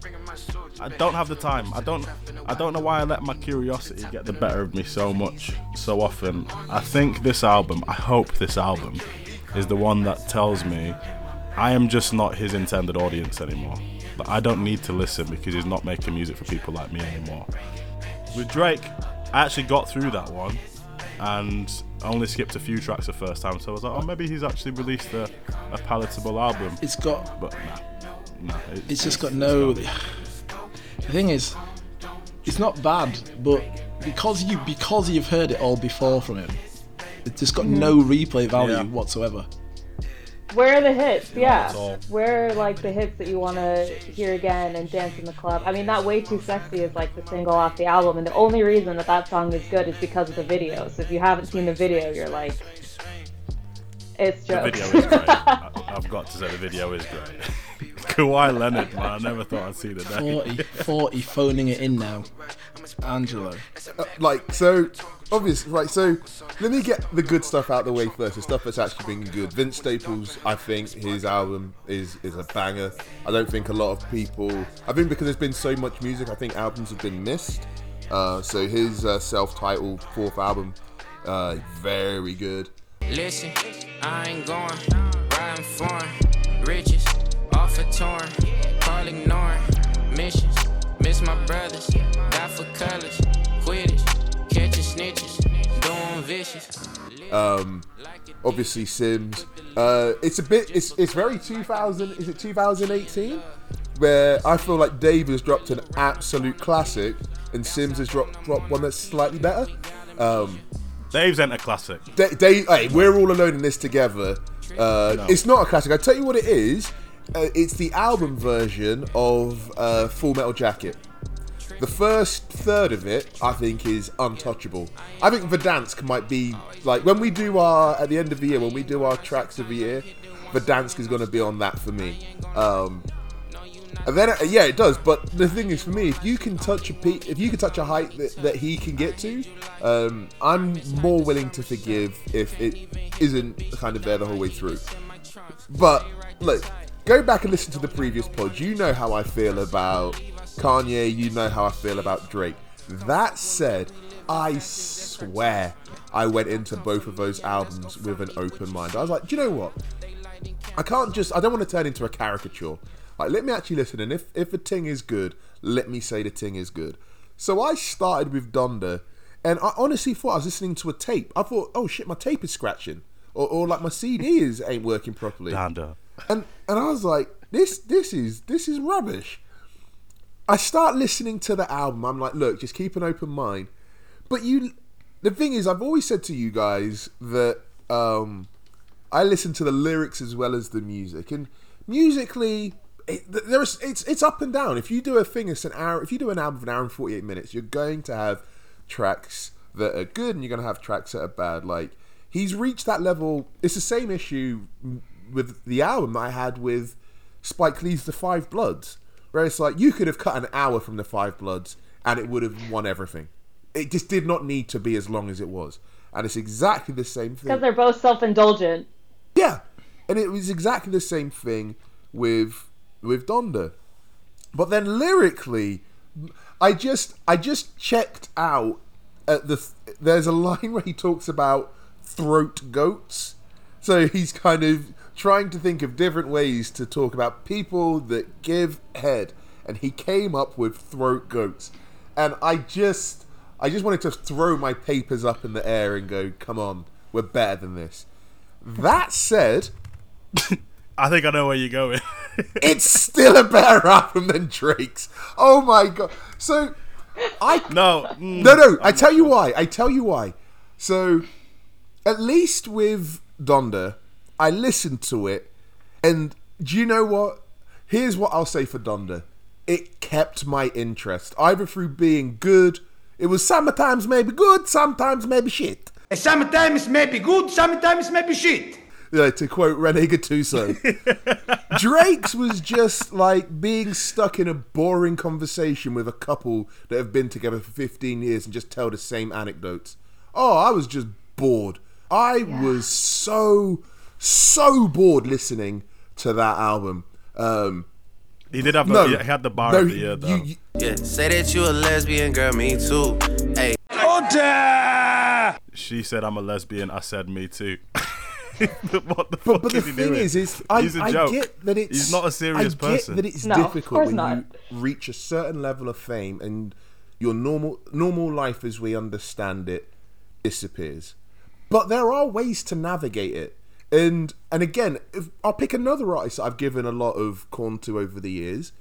I don't have the time. I don't I don't know why I let my curiosity get the better of me so much so often. I think this album, I hope this album is the one that tells me I am just not his intended audience anymore. But I don't need to listen because he's not making music for people like me anymore. With Drake, I actually got through that one and I only skipped a few tracks the first time. So I was like, oh, maybe he's actually released a, a palatable album. It's got But nah, nah. it- it's just got no. The thing is, it's not bad, but because you because you've heard it all before from him, it's just got no mm. replay value Yeah. whatsoever. Where are the hits? Yeah. all. Where are like the hits that you want to hear again and dance in the club? I mean, that "Way Too Sexy" is like the single off the album, and the only reason that that song is good is because of the video. So if you haven't seen the video, you're like, it's The video is great. I, I've got to say the video is great. Kawhi Leonard, man, I never thought I'd see the day. 40, 40 phoning it in now. Angelo. Uh, like so obvious right so let me get the good stuff out the way first the stuff that's actually been good. Vince staples i think his album is is a banger. I don't think a lot of people i think because there's been so much music i think albums have been missed. Uh, so his uh, self-titled fourth album uh, very good. Listen, I ain't going, riding foreign, riches, off a torn, call ignoring, missions, miss my brothers, die for colors, quitters, catching snitches, doing vicious. um, obviously Simz. Uh, it's a bit. It's it's very 2000. Is it 2018? Where I feel like Dave has dropped an absolute classic, and Simz has dropped dropped one that's slightly better. Um, Dave's a Classic. Da- Dave, hey, we're all alone in this together. Uh, It's not a classic. I tell you what it is. Uh, it's the album version of uh, Full Metal Jacket. The first third of it, I think, is untouchable. I think Verdansk might be like when we do our at the end of the year when we do our tracks of the year. Verdansk is going to be on that for me. Um, and then, uh, yeah, it does. But the thing is, for me, if you can touch a peak, if you can touch a height that, that he can get to, um, I'm more willing to forgive if it isn't kind of there the whole way through. But look, go back and listen to the previous pod. You know how I feel about Kanye. You know how I feel about Drake. That said, I swear I went into both of those albums with an open mind. I was like, do you know what? I can't just. I don't want to turn into a caricature. Like, let me actually listen, and if if the ting is good, let me say the ting is good. So I started with Donda, and I honestly thought I was listening to a tape. I thought, oh shit, my tape is scratching, or, or like my CD is ain't working properly. Donda. And and I was like, this this is this is rubbish. I start listening to the album. I'm like, look, just keep an open mind. But you, the thing is, I've always said to you guys that um, I listen to the lyrics as well as the music, and musically, it, there's it's it's up and down. If you do a thing, it's an hour. If you do an album of an hour and forty eight minutes, you're going to have tracks that are good, and you're going to have tracks that are bad. Like he's reached that level. It's the same issue with the album I had with Spike Lee's The Five Bloods, where it's like you could have cut an hour from The Five Bloods and it would have won everything. It just did not need to be as long as it was, and it's exactly the same thing. Because they're both self-indulgent. Yeah, and it was exactly the same thing with with Donda. But then lyrically, I just I just checked out at the there's a line where he talks about throat goats. So he's kind of trying to think of different ways to talk about people that give head and he came up with throat goats. And I just I just wanted to throw my papers up in the air and go, "Come on, we're better than this." That said, I think I know where you're going. it's still a better album than Drake's. Oh my god! So I no, mm, no no. I tell you why. I tell you why. So at least with Donda, I listened to it, and do you know what? Here's what I'll say for Donda. It kept my interest, either through being good. It was sometimes maybe good, sometimes maybe shit. Sometimes maybe good, sometimes maybe shit. Yeah, to quote Rino Gattuso. Drake's was just like being stuck in a boring conversation with a couple that have been together for 15 years and just tell the same anecdotes. Oh, I was just bored. I was so, so bored listening to that album. Um, he did have no, the, he had the bar no, of the year though. you- you- Yeah, say that you a lesbian girl, me too. Hey, Oh dam She said I'm a lesbian. I said me too. what the But, fuck but the is he thing doing? is, is I, He's a I joke. get that it's He's not a serious I person. get that it's No, difficult when not. you reach a certain level of fame and your normal normal life as we understand it disappears. But there are ways to navigate it. And and again, if I'll pick another artist I've given a lot of corn to over the years.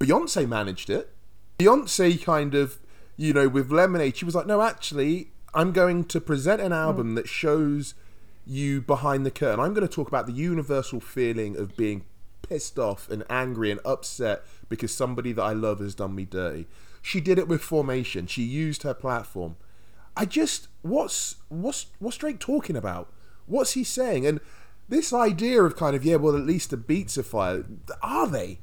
Beyonce managed it. Beyonce kind of, you know, with Lemonade, she was like, no, actually, I'm going to present an album hmm. that shows you behind the curtain. I'm going to talk about the universal feeling of being pissed off and angry and upset because somebody that I love has done me dirty. She did it with Formation. She used her platform. I just what's what's what's Drake talking about? What's he saying? And this idea of kind of yeah, well at least the beats are fire. Are they?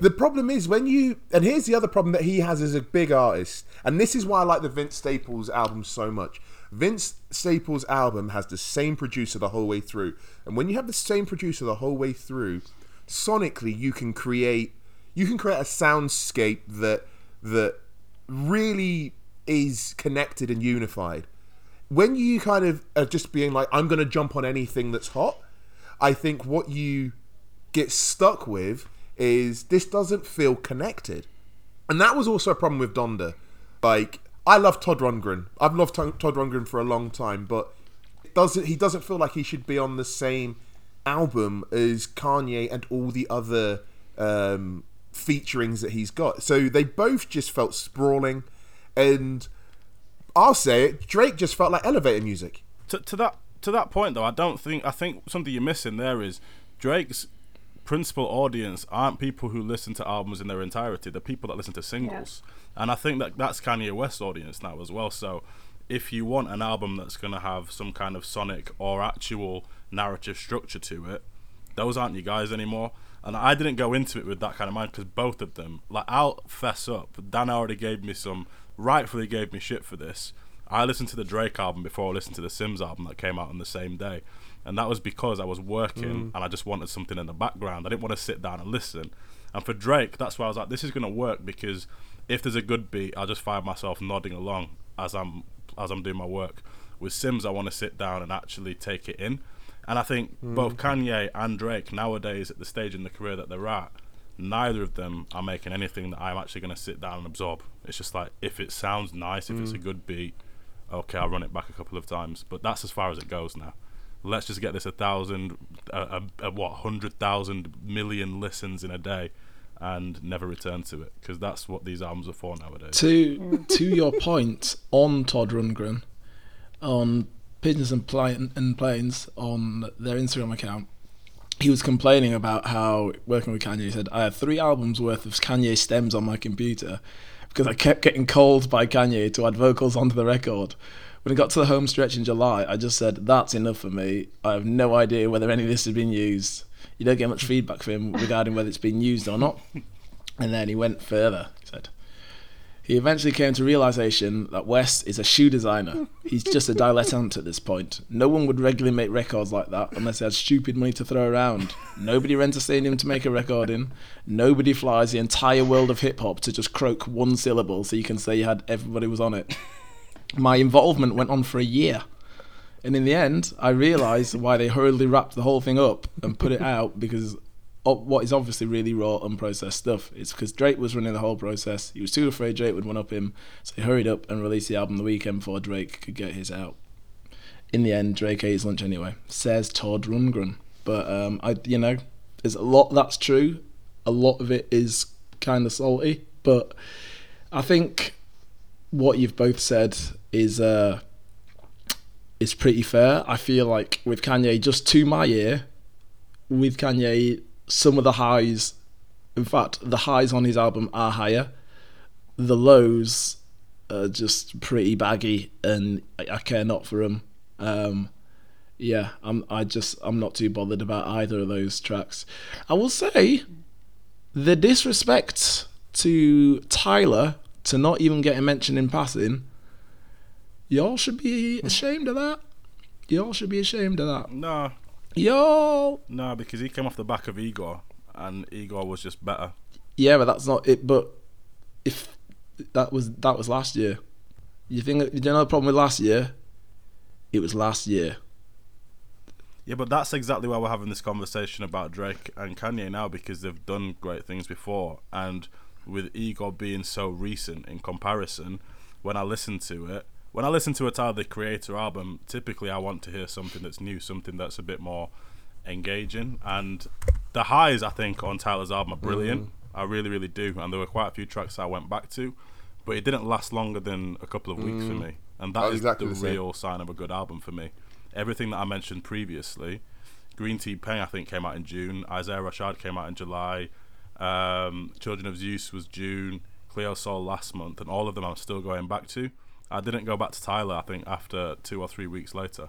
The problem is when you and here's the other problem that he has as a big artist, and this is why I like the Vince Staples album so much. Vince Staples album has the same producer the whole way through, and when you have the same producer the whole way through, sonically you can create you can create a soundscape that that really is connected and unified. When you kind of are just being like, I'm going to jump on anything that's hot, I think what you get stuck with is this doesn't feel connected. And that was also a problem with Donda. Like, I love Todd Rundgren. I've loved Todd Rundgren for a long time, but it doesn't he doesn't feel like he should be on the same album as Kanye and all the other um, featurings that he's got. So they both just felt sprawling, and I'll say it, Drake just felt like elevator music. to, to that to that point though, I don't think I think something you're missing there is Drake's principal audience aren't people who listen to albums in their entirety. They're people that listen to singles, and I think that that's Kanye West's audience now as well. So if you want an album that's going to have some kind of sonic or actual narrative structure to it, those aren't you guys anymore. And I didn't go into it with that kind of mind because both of them, like I'll fess up, Dan already gave me some, rightfully gave me shit for this. I listened to the Drake album before I listened to the Simz album that came out on the same day. And that was because I was working Mm. and I just wanted something in the background. I didn't want to sit down and listen. And for Drake, that's why I was like, this is going to work because if there's a good beat, I'll just find myself nodding along as I'm as I'm doing my work. With Simz, I want to sit down and actually take it in. And I think both Kanye and Drake nowadays, at the stage in the career that they're at, neither of them are making anything that I'm actually going to sit down and absorb. It's just like if it sounds nice, if it's a mm. good beat, okay, I'll run it back a couple of times. But that's as far as it goes now. Let's just get this a thousand, a, a, a what, hundred thousand million listens in a day, and never return to it because that's what these albums are for nowadays. To mm. to your point on Todd Rundgren, on Pigeons and, Pli- and Planes on their Instagram account, he was complaining about how working with Kanye. He said, "I had three albums worth of Kanye stems on my computer because I kept getting called by Kanye to add vocals onto the record." When it got to the home stretch in July, I just said, "That's enough for me. I have no idea whether any of this has been used." You don't get much feedback from him regarding whether it's been used or not. And then he went further. He said, he eventually came to realization that West is a shoe designer. He's just a dilettante at this point. No one would regularly make records like that unless they had stupid money to throw around. Nobody rents a stadium to make a record in. Nobody flies the entire world of hip hop to just croak one syllable so you can say you had everybody was on it. My involvement went on for a year. And in the end, I realised why they hurriedly wrapped the whole thing up and put it out because what is obviously really raw, unprocessed stuff. It's because Drake was running the whole process. He was too afraid Drake would one up him, so he hurried up and released the album the weekend before Drake could get his out. In the end, Drake ate his lunch anyway, says Todd Rundgren. But um, I, you know, there's a lot that's true. A lot of it is kind of salty, but I think what you've both said is uh, is pretty fair. I feel like with Kanye, just to my ear, with Kanye, some of the highs, in fact, the highs on his album are higher. The lows are just pretty baggy, and I, I care not for them. Um, yeah, I'm. I just I'm not too bothered about either of those tracks. I will say, the disrespect to Tyler to not even get a mention in passing. Y'all should be ashamed of that. Y'all should be ashamed of that. No, Y'all. no, because he came off the back of Igor, and Igor was just better. Yeah, but that's not it. But if that was that was last year, you think you know the problem with last year? It was last year. Yeah, but that's exactly why we're having this conversation about Drake and Kanye now because they've done great things before, and with Igor being so recent in comparison, when I listen to it, when I listen to a Tyler the Creator album, typically I want to hear something that's new, something that's a bit more engaging. And the highs, I think, on Tyler's album are brilliant. Mm. I really, really do. And there were quite a few tracks I went back to, but it didn't last longer than a couple of weeks for Mm. me. And Oh, that is exactly the the real sign of a good album for me. Everything that I mentioned previously, Green Tea Peng, I think, came out in June. Isaiah Rashad came out in July. Um, Children of Zeus was June. Cleo Sol last month, and all of them I'm still going back to. I didn't go back to Tyler. I think after two or three weeks later.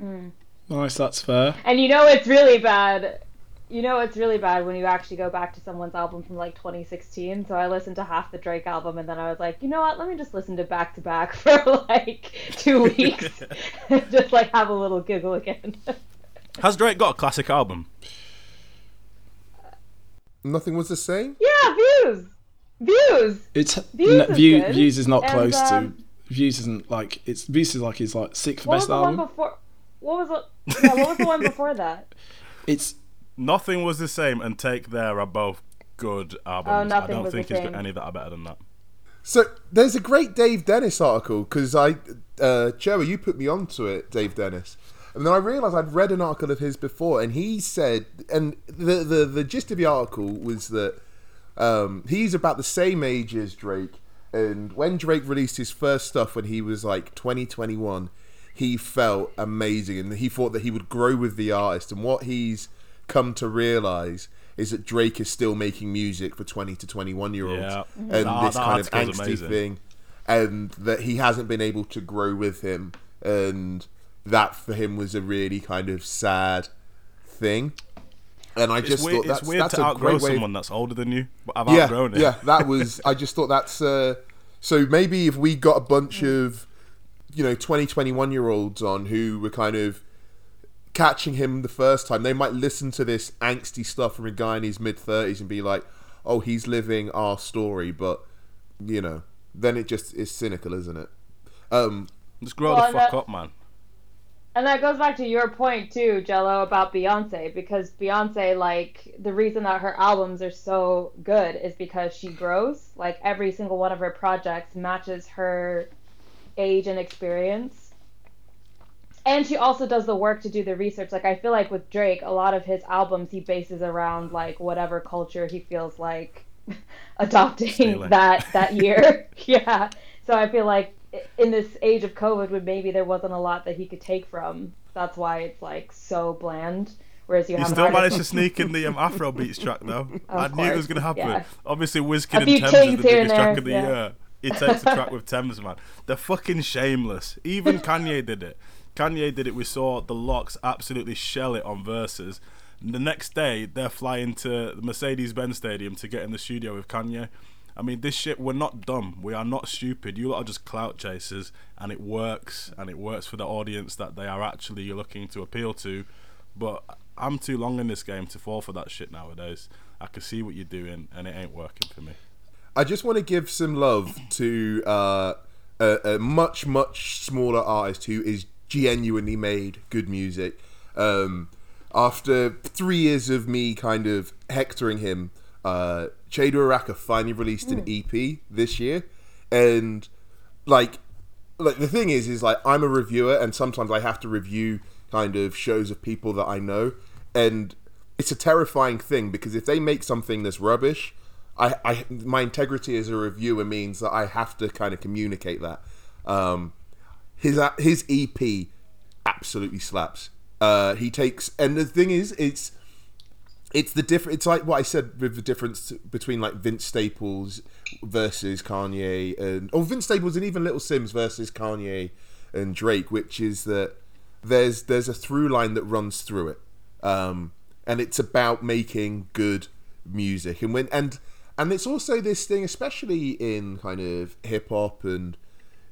Mm. Nice, that's fair. And you know it's really bad. You know it's really bad when you actually go back to someone's album from like 2016. So I listened to half the Drake album and then I was like, you know what? Let me just listen to back to back for like two weeks, and just like have a little giggle again. Has Drake got a classic album? Nothing was the same. yeah, views, views. It's Views n- is view, good. views is not And, close um, to views isn't like it's views is like his like sixth What was best the album. one before? What was the? Yeah, what was the one before that? It's Nothing was the same, and Take Care are both good albums. I Oh, Nothing don't Was the think he's got any that are better than that. So there's a great Dave Dennis article because I, uh, Joey, you put me onto it, Dave Dennis, and then I realised I'd read an article of his before, and he said, and the the, the gist of the article was that um, he's about the same age as Drake, and when Drake released his first stuff when he was like 20, 21, he felt amazing, and he thought that he would grow with the artist, and what he's come to realise is that Drake is still making music for 20 to 21 year olds Yeah. and That- this that kind of angsty amazing. thing, and that he hasn't been able to grow with him, and that for him was a really kind of sad thing. And I It's just weird, thought that's it's weird that's to a outgrow great way. someone that's older than you, but I've yeah, outgrown it. yeah, that was. I just thought that's. Uh, so maybe if we got a bunch of, you know, 20, 21 year olds on who were kind of catching him the first time, they might listen to this angsty stuff from a guy in his mid 30s and be like, oh, he's living our story, but, you know, then it just is cynical, isn't it? Um, Just grow Well, the fuck that- up, man. And that goes back to your point too, Jello, about Beyonce, because Beyonce, like, the reason that her albums are so good is because she grows. Like, every single one of her projects matches her age and experience. And she also does the work to do the research. Like, I feel like with Drake, a lot of his albums he bases around, like, whatever culture he feels like adopting Stealing. that, that year. yeah. So I feel like in this age of COVID, when maybe there wasn't a lot that he could take from, that's why it's like so bland. Whereas you still managed to sneak in the um, Afro Beats track though. I Of knew it was going to happen. yeah. Obviously, Wizkid and Tems is the biggest track of the yeah. year. He takes a track with Tems, man. They're fucking shameless. Even Kanye did it. Kanye did it. We saw the Lox absolutely shell it on verses. The next day, they're flying to the Mercedes-Benz Stadium to get in the studio with Kanye. I mean, this shit, we're not dumb. We are not stupid. You lot are just clout chasers, and it works, and it works for the audience that they are actually looking to appeal to. But I'm too long in this game to fall for that shit nowadays. I can see what you're doing, and it ain't working for me. I just want to give some love to uh, a, a much much smaller artist who is genuinely made good music. Um, after three years of me kind of hectoring him, uh, Chado Araka finally released an EP this year, and like, like the thing is, is like I'm a reviewer, and sometimes I have to review kind of shows of people that I know, and it's a terrifying thing because if they make something that's rubbish, I, I my integrity as a reviewer means that I have to kind of communicate that. Um, his a- his EP absolutely slaps. Uh, he takes, and the thing is, it's it's the different. It's like what I said with the difference between like Vince Staples versus Kanye, and oh Vince Staples and even Little Simz versus Kanye and Drake, which is that there's there's a through line that runs through it, um, and it's about making good music, and when and and it's also this thing, especially in kind of hip hop and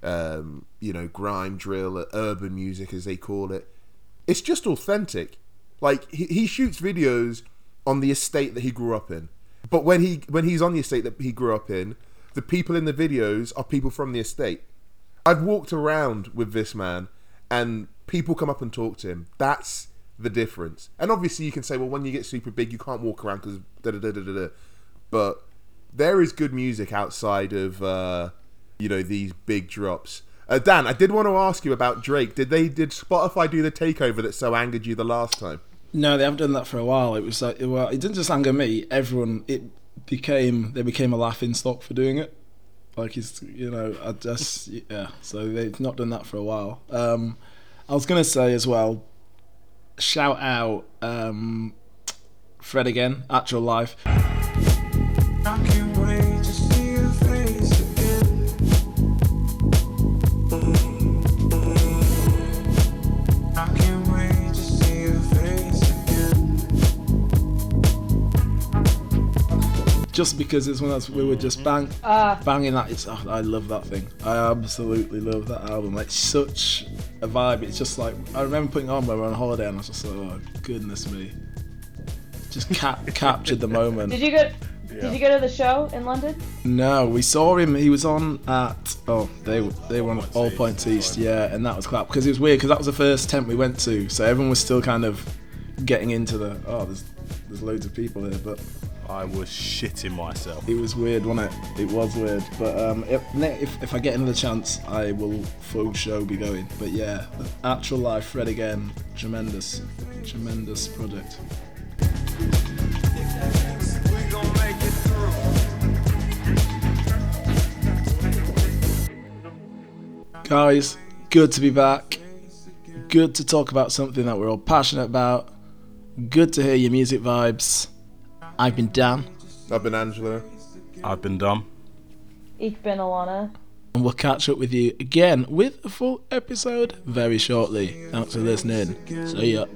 um, you know grime drill, urban music as they call it. It's just authentic. Like he, he shoots videos on the estate that he grew up in, but when he when he's on the estate that he grew up in, the people in the videos are people from the estate. I've walked around with this man, and people come up and talk to him. That's the difference. And obviously, you can say, well, when you get super big, you can't walk around because da da da da da. But there is good music outside of uh, you know these big drops. Uh, Dan, I did want to ask you about Drake. Did they did Spotify do the takeover that so angered you the last time? No, they haven't done that for a while. It was like, well, it didn't just anger me. Everyone, it became they became a laughing stock for doing it. Like he's, you know, I just yeah. So they've not done that for a while. Um, I was gonna say as well, shout out um, Fred again, actual life. Just because it's one of those we were just bang Ah. banging that. It's oh, I love that thing. I absolutely love that album. Like such a vibe. It's just like I remember putting it on when we were on holiday, and I was just like, oh goodness me, just cap- captured the moment. Did you go? Did you go to the show in London? No, we saw him. He was on at oh they they were on All Points East, yeah, and that was clap because it was weird because that was the first tent we went to, so everyone was still kind of getting into the oh there's there's loads of people here, but I was shitting myself. it was weird, wasn't it? It was weird, but um, if, if if I get another chance, I will full show be going. But yeah, actual life, Fred again, tremendous, tremendous project. Guys, good to be back. Good to talk about something that we're all passionate about. Good to hear your music vibes. I've been Dan, I've been Angelo. I've been dumb. Ich bin Alana. and we'll catch up with you again with a full episode very shortly. Thanks for listening. See ya.